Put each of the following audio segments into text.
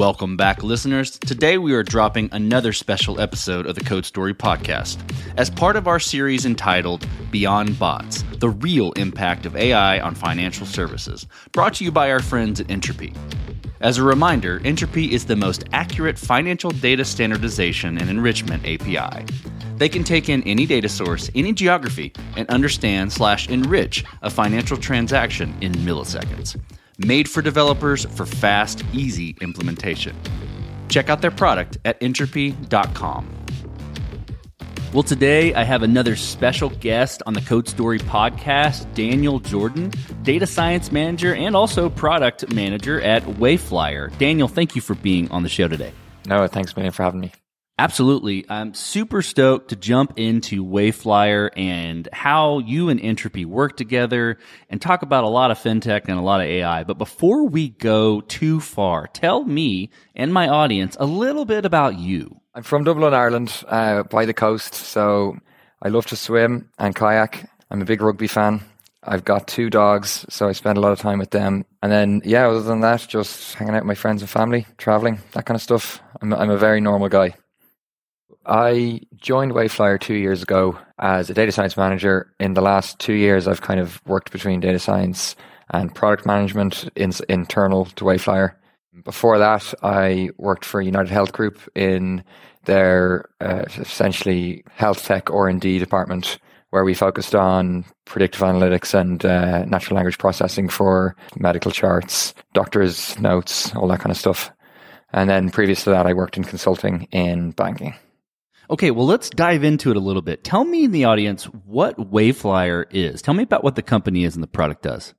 Welcome back, listeners. Today we are dropping another special episode of the Code Story podcast as part of our series entitled Beyond Bots The Real Impact of AI on Financial Services, brought to you by our friends at Ntropy. As a reminder, Ntropy is the most accurate financial data standardization and enrichment API. They can take in any data source, any geography, and understand slash enrich a financial transaction in milliseconds made for developers for fast, easy implementation. Check out their product at ntropy.com. Well, today I have another special guest on the Code Story podcast, Daniel Jordan, data science manager and also product manager at Wayflyer. Daniel, thank you for being on the show today. No, thanks, man, for having me. Absolutely. I'm super stoked to jump into Wayflyer and how you and Ntropy work together and talk about a lot of fintech and a lot of AI. But before we go too far, tell me and my audience a little bit about you. I'm from Dublin, Ireland, uh, by the coast. So I love to swim and kayak. I'm a big rugby fan. I've got two dogs, so I spend a lot of time with them. And then, yeah, other than that, just hanging out with my friends and family, traveling, that kind of stuff. I'm, I'm a very normal guy. I joined Wayflyer two years ago as a data science manager. In the last two years, I've kind of worked between data science and product management in, internal to Wayflyer. Before that, I worked for United Health Group in their uh, essentially health tech R and D department, where we focused on predictive analytics and uh, natural language processing for medical charts, doctors' notes, all that kind of stuff. And then previous to that, I worked in consulting in banking. Okay, well, let's dive into it a little bit. Tell me in the audience what Wayflyer is. Tell me about what the company is and the product does.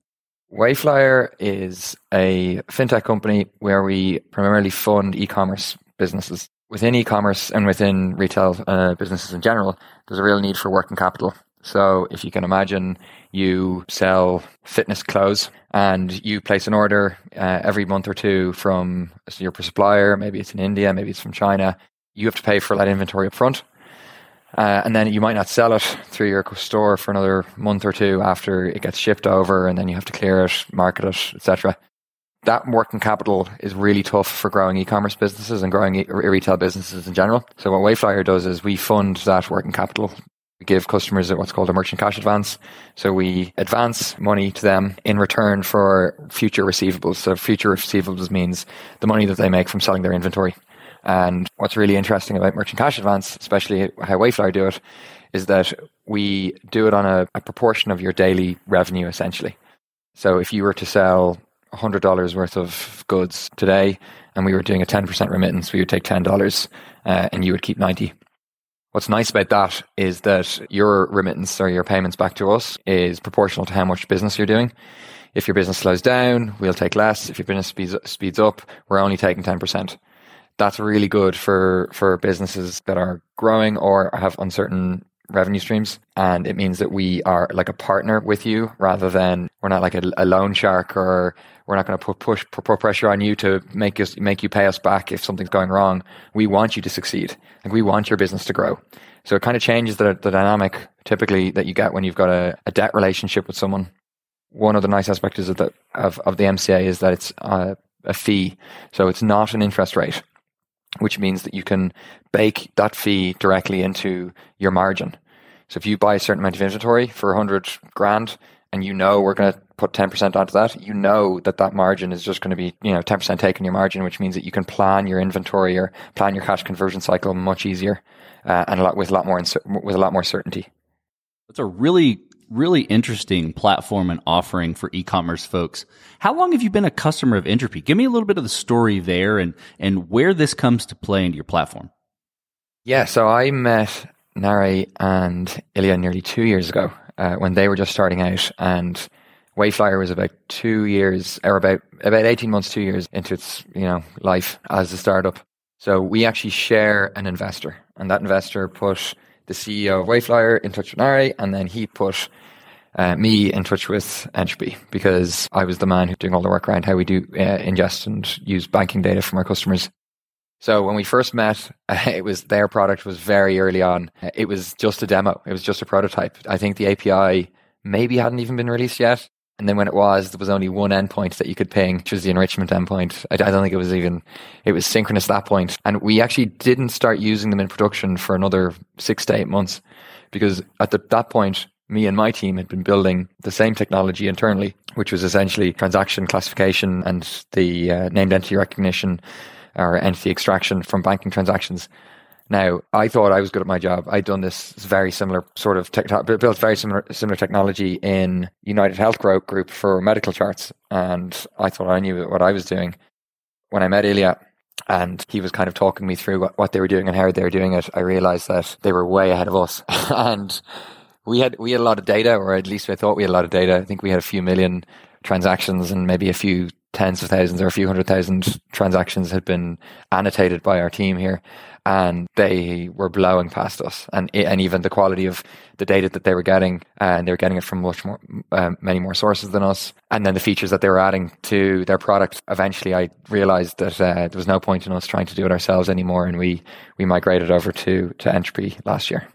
Wayflyer is a fintech company where we primarily fund e-commerce businesses. Within e-commerce and within retail uh, businesses in general, there's a real need for working capital. So if you can imagine, you sell fitness clothes and you place an order uh, every month or two from your supplier. Maybe it's in India, maybe it's from China you have to pay for that inventory up front. Uh, and then you might not sell it through your store for another month or two after it gets shipped over, and then you have to clear it, market it, etc. That working capital is really tough for growing e-commerce businesses and growing e- retail businesses in general. So what Wayflyer does is we fund that working capital. We give customers what's called a merchant cash advance. So we advance money to them in return for future receivables. So future receivables means the money that they make from selling their inventory. And what's really interesting about merchant cash advance, especially how Wayflyer do it, is that we do it on a, a proportion of your daily revenue, essentially. So if you were to sell $100 worth of goods today and we were doing a 10% remittance, we would take $10 uh, and you would keep 90. What's nice about that is that your remittance or your payments back to us is proportional to how much business you're doing. If your business slows down, we'll take less. If your business speeds, speeds up, we're only taking 10% that's really good for for businesses that are growing or have uncertain revenue streams. And it means that we are like a partner with you rather than we're not like a, a loan shark or we're not going to put push put pressure on you to make us make you pay us back if something's going wrong. We want you to succeed. Like we want your business to grow. So it kind of changes the, the dynamic typically that you get when you've got a, a debt relationship with someone. One of the nice aspects of the of, of the mca is that it's a, a fee. So it's not an interest rate which means that you can bake that fee directly into your margin. So if you buy a certain amount of inventory for 100 grand and you know we're going to put 10% onto that, you know that that margin is just going to be, you know, 10% taken your margin, which means that you can plan your inventory or plan your cash conversion cycle much easier uh, and a lot with a lot more with a lot more certainty. That's a really really interesting platform and offering for e-commerce folks. How long have you been a customer of Ntropy? Give me a little bit of the story there and, and where this comes to play into your platform. Yeah, so I met Nare and Ilia nearly two years ago uh, when they were just starting out, and Wayflyer was about two years or about about eighteen months, two years into its you know life as a startup. So we actually share an investor, and that investor put the CEO of Wayflyer in touch with Nare, and then he put uh, me in touch with Ntropy because I was the man who doing all the work around how we do uh, ingest and use banking data from our customers. So when we first met, it was their product was very early on. It was just a demo. It was just a prototype. I think the API maybe hadn't even been released yet. And then when it was, there was only one endpoint that you could ping, which was the enrichment endpoint. I, I don't think it was even, it was synchronous at that point. And we actually didn't start using them in production for another six to eight months because at the, that point, me and my team had been building the same technology internally, which was essentially transaction classification and the uh, named entity recognition or entity extraction from banking transactions. Now, I thought I was good at my job. I'd done this very similar sort of tech, built very similar similar technology in United Health Group for medical charts, and I thought I knew what I was doing. When I met Ilia, and he was kind of talking me through what, what they were doing and how they were doing it, I realized that they were way ahead of us, and we had we had a lot of data, or at least I thought we had a lot of data. I think we had a few million transactions and maybe a few tens of thousands or a few hundred thousand transactions had been annotated by our team here and they were blowing past us. And and even the quality of the data that they were getting and they were getting it from much more um, many more sources than us. And then the features that they were adding to their product eventually i realized that uh, there was no point in us trying to do it ourselves anymore and we we migrated over to to Ntropy last year.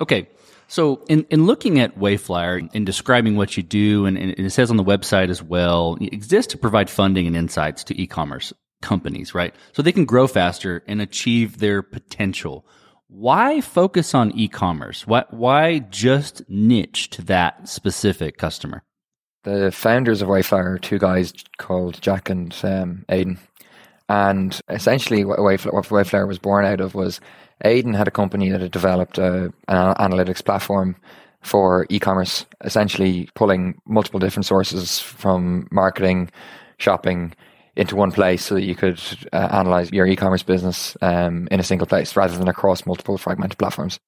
Okay so, in, in looking at Wayflyer and describing what you do, and, and, it says on the website as well, it exists to provide funding and insights to e-commerce companies, right? So they can grow faster and achieve their potential. Why focus on e-commerce? Why, why just niche to that specific customer? The founders of Wayflyer are two guys called Jack and um, Aidan. And essentially, what Wayflyer was born out of was Aidan had a company that had developed a, an analytics platform for e-commerce, essentially pulling multiple different sources from marketing, shopping into one place so that you could uh, analyze your e-commerce business um, in a single place rather than across multiple fragmented platforms.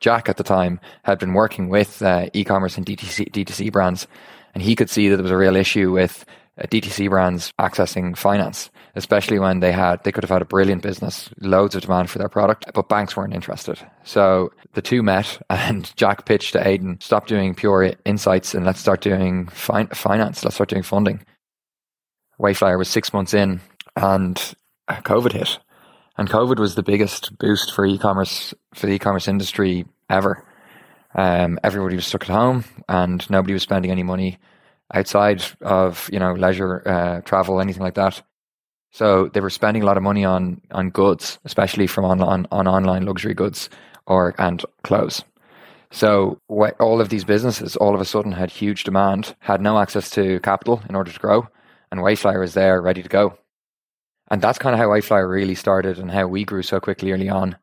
Jack at the time had been working with uh, e-commerce and DTC, DTC brands, and he could see that there was a real issue with uh, DTC brands accessing finance especially when they had they could have had a brilliant business, loads of demand for their product, but banks weren't interested. So the two met, and Jack pitched to Aidan, "Stop doing pure insights and let's start doing fin- finance. Let's start doing funding." Wayflyer was six months in, and COVID hit, and COVID was the biggest boost for e-commerce for the e-commerce industry ever. Um, everybody was stuck at home, and nobody was spending any money outside of you know leisure, uh, travel, anything like that. So they were spending a lot of money on on goods, especially from on on, on online luxury goods or and clothes. So all of these businesses all of a sudden had huge demand, had no access to capital in order to grow, and Wayflyer was there ready to go. And that's kind of how Wayflyer really started and how we grew so quickly early on.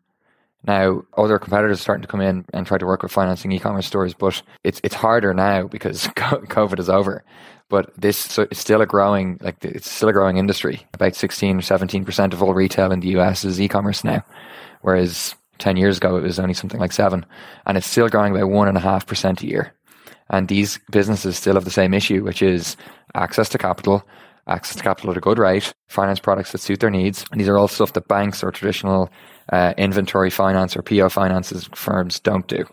Now, other competitors are starting to come in and try to work with financing e-commerce stores, but it's it's harder now because COVID is over. But this so it's still a growing like it's still a growing industry. About sixteen or seventeen percent of all retail in the US is e-commerce now, whereas ten years ago it was only something like seven, and it's still growing by one and a half percent a year. And these businesses still have the same issue, which is access to capital, access to capital at a good rate, finance products that suit their needs. And these are all stuff that banks or traditional uh, inventory finance or PO finances firms don't do.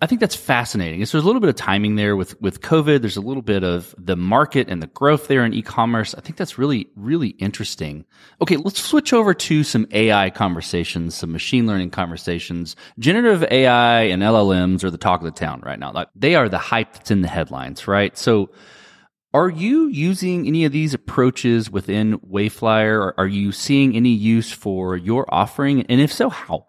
I think that's fascinating. So there's a little bit of timing there with, with COVID. There's a little bit of the market and the growth there in e-commerce. I think that's really, really interesting. Okay. Let's switch over to some AI conversations, some machine learning conversations. Generative AI and LLMs are the talk of the town right now. Like they are the hype that's in the headlines, right? So are you using any of these approaches within Wayflyer? Or are you seeing any use for your offering? And if so, how?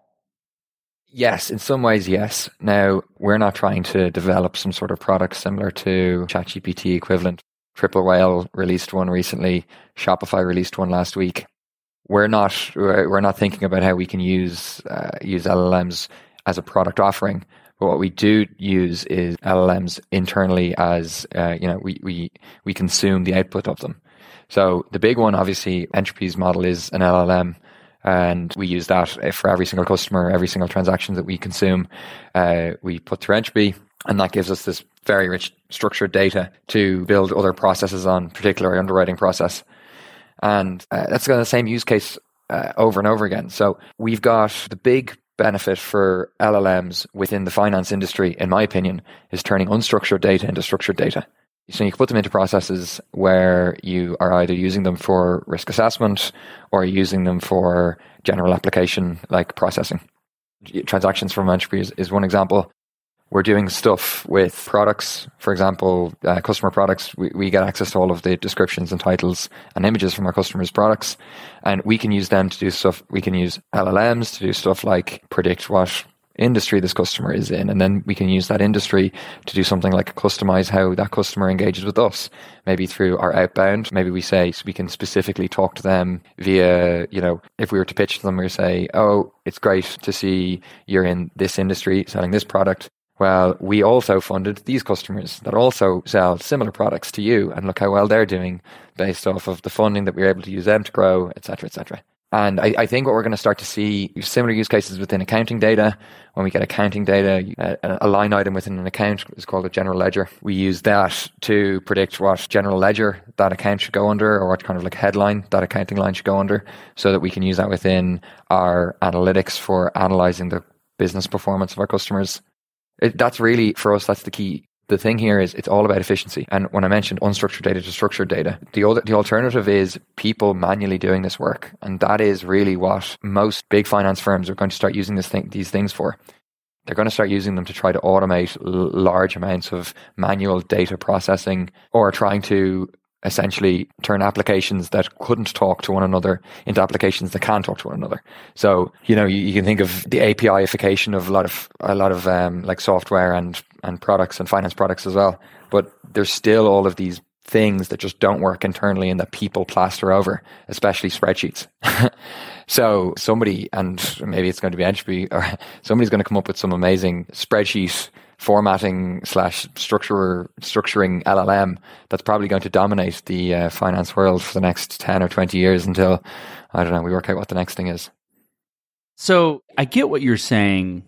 Yes, in some ways, yes. Now, we're not trying to develop some sort of product similar to ChatGPT equivalent. Triple Whale released one recently. Shopify released one last week. We're not we're not thinking about how we can use uh, use LLMs as a product offering. But what we do use is LLMs internally as, uh, you know, we, we, we consume the output of them. So the big one, obviously, Ntropy's model is an LLM. And we use that for every single customer, every single transaction that we consume. Uh, we put through Ntropy, and that gives us this very rich structured data to build other processes on, particularly underwriting process. And uh, that's got the same use case uh, over and over again. So we've got the big benefit for LLMs within the finance industry, in my opinion, is turning unstructured data into structured data. So you can put them into processes where you are either using them for risk assessment or using them for general application like processing. Transactions from Ntropy is, is one example. We're doing stuff with products, for example, uh, customer products. We, we get access to all of the descriptions and titles and images from our customers' products, and we can use them to do stuff. We can use LLMs to do stuff like predict what industry this customer is in. And then we can use that industry to do something like customize how that customer engages with us. Maybe through our outbound. Maybe we say we can specifically talk to them via, you know, if we were to pitch to them, we say, Oh, it's great to see you're in this industry selling this product. Well, we also funded these customers that also sell similar products to you and look how well they're doing based off of the funding that we we're able to use them to grow, et cetera, et cetera. And I, I, think what we're going to start to see similar use cases within accounting data. When we get accounting data, a, a, line item within an account is called a general ledger. We use that to predict what general ledger that account should go under or what kind of like headline that accounting line should go under so that we can use that within our analytics for analyzing the business performance of our customers. It, that's really, for us, that's the key the thing here is it's all about efficiency. And when I mentioned unstructured data to structured data, the other, the alternative is people manually doing this work. And that is really what most big finance firms are going to start using this thing, these things for. They're going to start using them to try to automate l- large amounts of manual data processing or trying to essentially turn applications that couldn't talk to one another into applications that can talk to one another. So, you know, you, you can think of the APIification of a lot of, a lot of, um, like software and, and products and finance products as well. But there's still all of these things that just don't work internally and that people plaster over, especially spreadsheets. so somebody, and maybe it's going to be Ntropy, or somebody's going to come up with some amazing spreadsheet formatting slash structuring LLM that's probably going to dominate the uh, finance world for the next 10 or 20 years until I don't know we work out what the next thing is. So I get what you're saying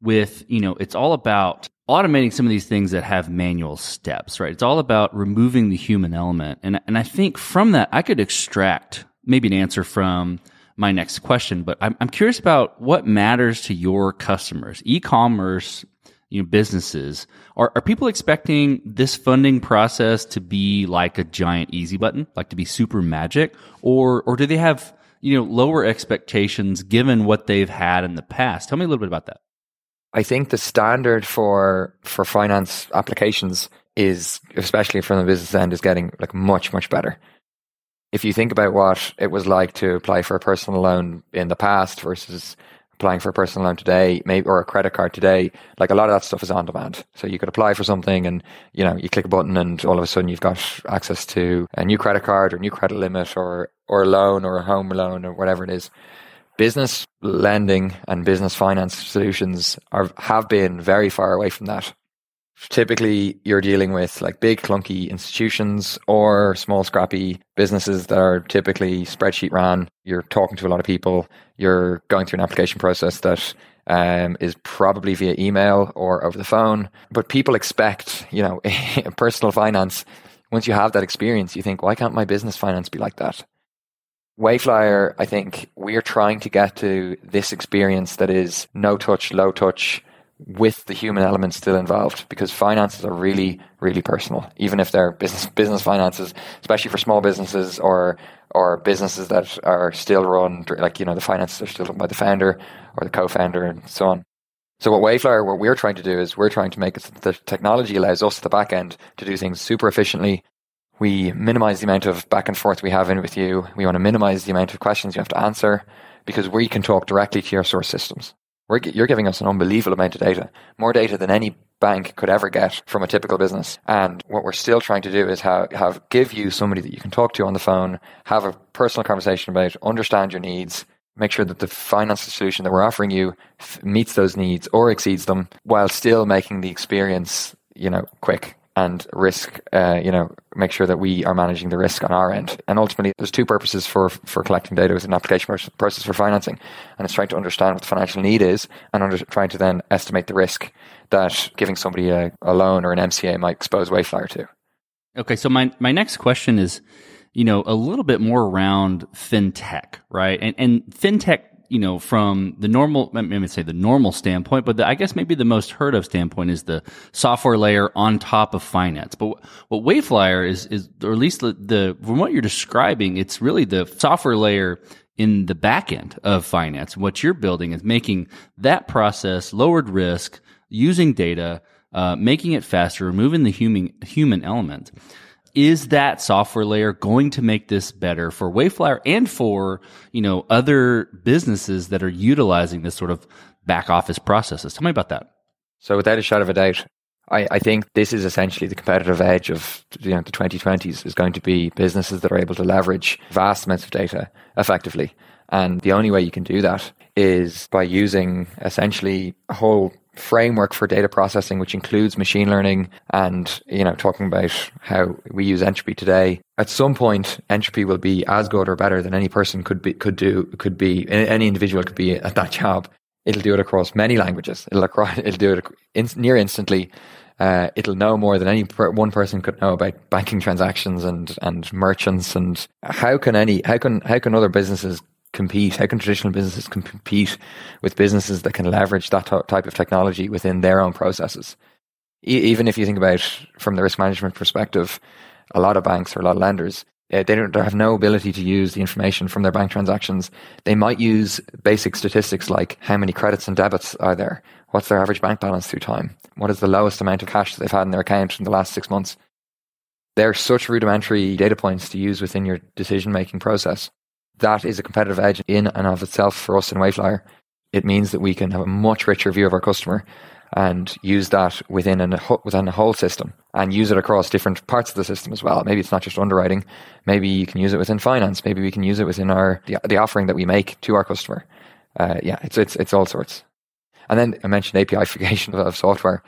with, you know, it's all about automating some of these things that have manual steps, right? It's all about removing the human element. And and I think from that I could extract maybe an answer from my next question, but I'm, I'm curious about what matters to your customers. E-commerce you know, businesses. Are, are people expecting this funding process to be like a giant easy button, like to be super magic, or or do they have you know lower expectations given what they've had in the past? Tell me a little bit about that. I think the standard for for finance applications is, especially from the business end, is getting like much much better. If you think about what it was like to apply for a personal loan in the past versus applying for a personal loan today, maybe or a credit card today, like a lot of that stuff is on demand. So you could apply for something and you know, you click a button and all of a sudden you've got access to a new credit card or new credit limit or or a loan or a home loan or whatever it is. Business lending and business finance solutions are have been very far away from that typically you're dealing with like big clunky institutions or small scrappy businesses that are typically spreadsheet ran. You're talking to a lot of people. You're going through an application process that um, is probably via email or over the phone. But people expect you know personal finance. Once you have that experience you think why can't my business finance be like that? Wayflyer, I think we're trying to get to this experience that is no touch, low touch, with the human element still involved because finances are really really personal. Even if they're business business finances especially for small businesses or or businesses that are still run like you know the finances are still by the founder or the co-founder and so on. So what Wayflyer what we're trying to do is we're trying to make it so the technology allows us the back end to do things super efficiently. We minimize the amount of back and forth we have in with you. We want to minimize the amount of questions you have to answer because we can talk directly to your source systems we're, you're giving us an unbelievable amount of data, more data than any bank could ever get from a typical business. And what we're still trying to do is have, have give you somebody that you can talk to on the phone, have a personal conversation about, understand your needs, make sure that the financial solution that we're offering you f- meets those needs or exceeds them while still making the experience, you know, quick and risk, uh, you know, make sure that we are managing the risk on our end. And ultimately, there's two purposes for, for collecting data within an application process for financing. And it's trying to understand what the financial need is and under, trying to then estimate the risk that giving somebody a, a loan or an MCA might expose Wayflyer to. Okay. So my, my next question is, you know, a little bit more around fintech, right? And, and fintech you know, from the normal, let me say the normal standpoint, but the, I guess maybe the most heard of standpoint is the software layer on top of finance. But what Wayflyer is, is, or at least the, the from what you're describing, it's really the software layer in the back end of finance. What you're building is making that process lowered risk, using data, uh, making it faster, removing the human human element. Is that software layer going to make this better for Wayflyer and for you know other businesses that are utilizing this sort of back office processes? Tell me about that. So, without a shadow of a doubt, I, I, think this is essentially the competitive edge of you know, the 2020s is going to be businesses that are able to leverage vast amounts of data effectively. And the only way you can do that is by using essentially a whole framework for data processing, which includes machine learning and, you know, talking about how we use Ntropy today. At some point, Ntropy will be as good or better than any person could be, could do, could be, any individual could be at that job. It'll do it across many languages. It'll, across, it'll do it in, near instantly. Uh, it'll know more than any per, one person could know about banking transactions and, and merchants. And how can any, how can, how can other businesses compete? How can traditional businesses compete with businesses that can leverage that t- type of technology within their own processes? E- even if you think about from the risk management perspective, a lot of banks or a lot of lenders uh, they don't they have no ability to use the information from their bank transactions. They might use basic statistics like how many credits and debits are there, what's their average bank balance through time, what is the lowest amount of cash that they've had in their account in the last six months. They're such rudimentary data points to use within your decision making process. That is a competitive edge in and of itself for us in Wayflyer. It means that we can have a much richer view of our customer and use that within an, within a whole system and use it across different parts of the system as well. Maybe it's not just underwriting. Maybe you can use it within finance. Maybe we can use it within our the, the offering that we make to our customer. Uh, yeah, it's it's it's all sorts. And then I mentioned APIification of, of software.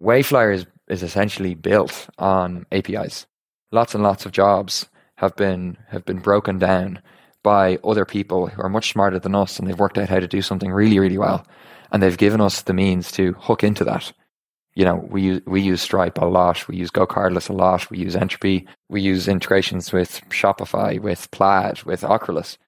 Wayflyer is is essentially built on APIs. Lots and lots of jobs have been have been broken down by other people who are much smarter than us and they've worked out how to do something really really well and they've given us the means to hook into that. You know, we use, we use Stripe a lot. We use GoCardless a lot. We use Ntropy. We use integrations with Shopify, with Plaid, with Ocrolus.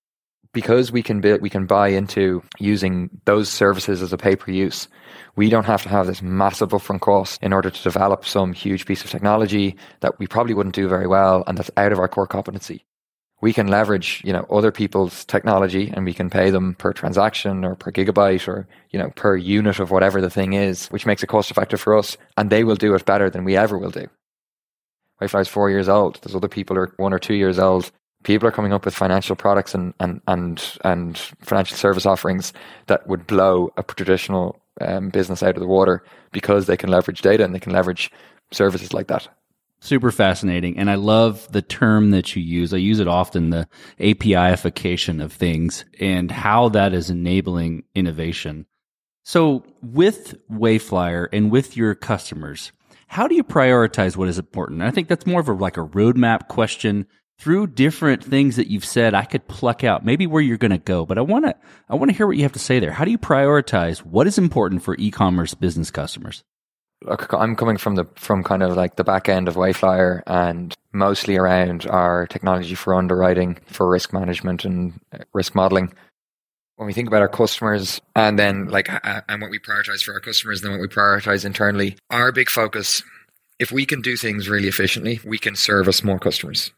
Because we can we can buy into using those services as a pay per use. We don't have to have this massive upfront cost in order to develop some huge piece of technology that we probably wouldn't do very well and that's out of our core competency we can leverage, you know, other people's technology and we can pay them per transaction or per gigabyte or, you know, per unit of whatever the thing is, which makes it cost effective for us. And they will do it better than we ever will do. Wayflyer is four years old. There's other people who are one or two years old. People are coming up with financial products and, and, and, and financial service offerings that would blow a traditional um, business out of the water because they can leverage data and they can leverage services like that. Super fascinating. And I love the term that you use. I use it often, the APIification of things and how that is enabling innovation. So with Wayflyer and with your customers, how do you prioritize what is important? I think that's more of a like a roadmap question through different things that you've said. I could pluck out maybe where you're going to go, but I want to, I want to hear what you have to say there. How do you prioritize what is important for e-commerce business customers? I'm coming from the from kind of like the back end of Wayflyer and mostly around our technology for underwriting, for risk management and uh, risk modeling. When we think about our customers and then like and what we prioritize for our customers, then what we prioritize internally, our big focus, if we can do things really efficiently, we can service more customers.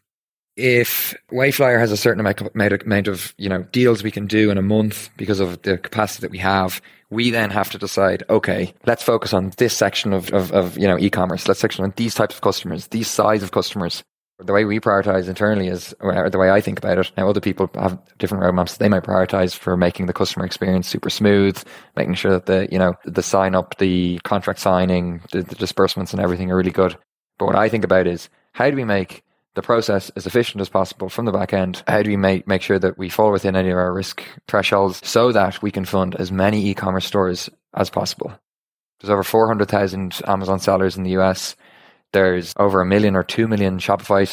If Wayflyer has a certain amount of you know deals we can do in a month because of the capacity that we have, we then have to decide, okay, let's focus on this section of, of, of you know, e-commerce. Let's focus on these types of customers, these size of customers. The way we prioritize internally is, or the way I think about it. Now, other people have different roadmaps. They might prioritize for making the customer experience super smooth, making sure that the, you know, the sign up, the contract signing, the, the disbursements and everything are really good. But what I think about is how do we make the process as efficient as possible from the back end. How do we make, make sure that we fall within any of our risk thresholds so that we can fund as many e-commerce stores as possible? There's over 400,000 Amazon sellers in the US. There's over a million or two million Shopify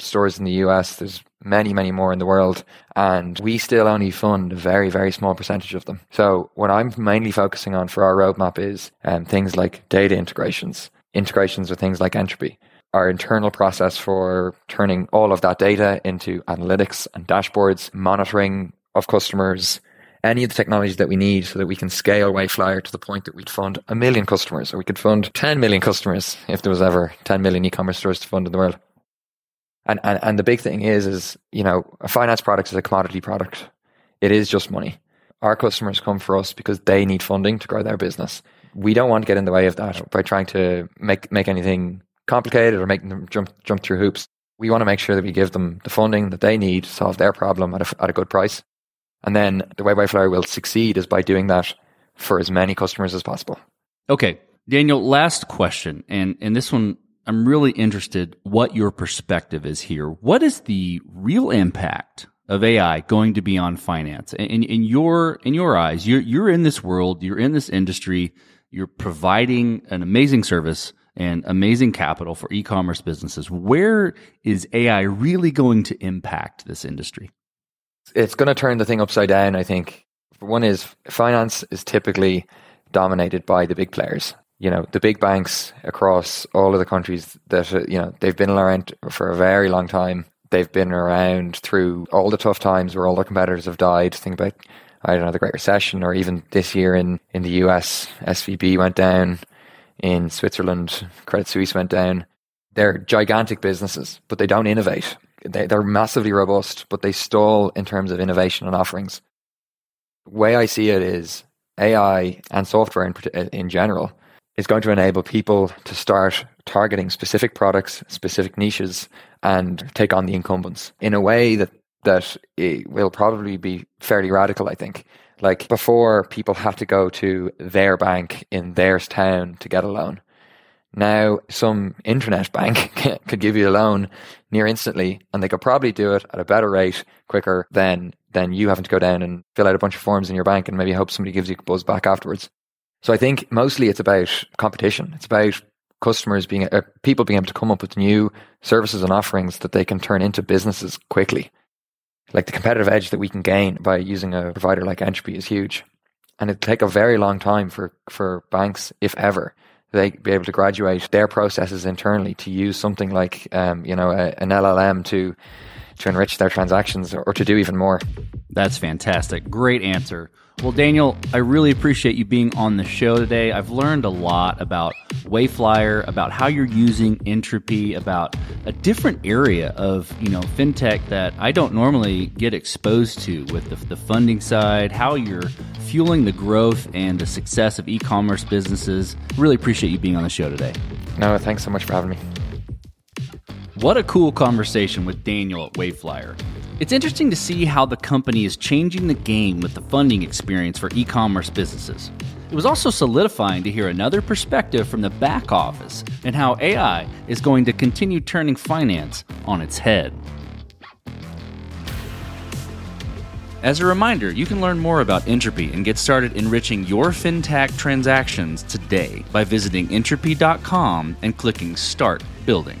stores in the US. There's many, many more in the world. And we still only fund a very, very small percentage of them. So what I'm mainly focusing on for our roadmap is um, things like data integrations, integrations with things like Ntropy our internal process for turning all of that data into analytics and dashboards, monitoring of customers, any of the technologies that we need so that we can scale Wayflyer to the point that we'd fund a million customers or we could fund 10 million customers if there was ever 10 million e-commerce stores to fund in the world. And, and, and the big thing is, is, you know, a finance product is a commodity product. It is just money. Our customers come for us because they need funding to grow their business. we don't want to get in the way of that by trying to make make anything complicated or making them jump jump through hoops. We want to make sure that we give them the funding that they need to solve their problem at a, at a good price. And then the way Wayflyer will succeed is by doing that for as many customers as possible. Okay, Daniel, last question. And, and this one, I'm really interested what your perspective is here. What is the real impact of AI going to be on finance? In, in your, in your eyes, you're, you're in this world, you're in this industry, you're providing an amazing service and amazing capital for e-commerce businesses. Where is AI really going to impact this industry? It's going to turn the thing upside down, I think. One is finance is typically dominated by the big players. You know, the big banks across all of the countries that, you know, they've been around for a very long time. They've been around through all the tough times where all their competitors have died. Think about, I don't know, the Great Recession or even this year in, in the US, SVB went down. In Switzerland, Credit Suisse went down. They're gigantic businesses, but they don't innovate. They, they're massively robust, but they stall in terms of innovation and offerings. The way I see it is AI and software in, in general is going to enable people to start targeting specific products, specific niches, and take on the incumbents in a way that that will probably be fairly radical. I think. Like before, people had to go to their bank in their town to get a loan. Now, some internet bank could give you a loan near instantly, and they could probably do it at a better rate, quicker than than you having to go down and fill out a bunch of forms in your bank and maybe hope somebody gives you a buzz back afterwards. So I think mostly it's about competition. It's about customers being uh, people being able to come up with new services and offerings that they can turn into businesses quickly. Like the competitive edge that we can gain by using a provider like Ntropy is huge, and it'd take a very long time for for banks, if ever, they be able to graduate their processes internally to use something like um, you know a, an LLM to to enrich their transactions or, to do even more. That's fantastic. Great answer. Well, Daniel, I really appreciate you being on the show today. I've learned a lot about Wayflyer, about how you're using Ntropy, about a different area of you know fintech that I don't normally get exposed to with the, the funding side, how you're fueling the growth and the success of e-commerce businesses. Really appreciate you being on the show today. No, thanks so much for having me. What a cool conversation with Daniel at Wayflyer. It's interesting to see how the company is changing the game with the funding experience for e commerce businesses. It was also solidifying to hear another perspective from the back office and how AI is going to continue turning finance on its head. As a reminder, you can learn more about Ntropy and get started enriching your fintech transactions today by visiting ntropy.com and clicking Start Building.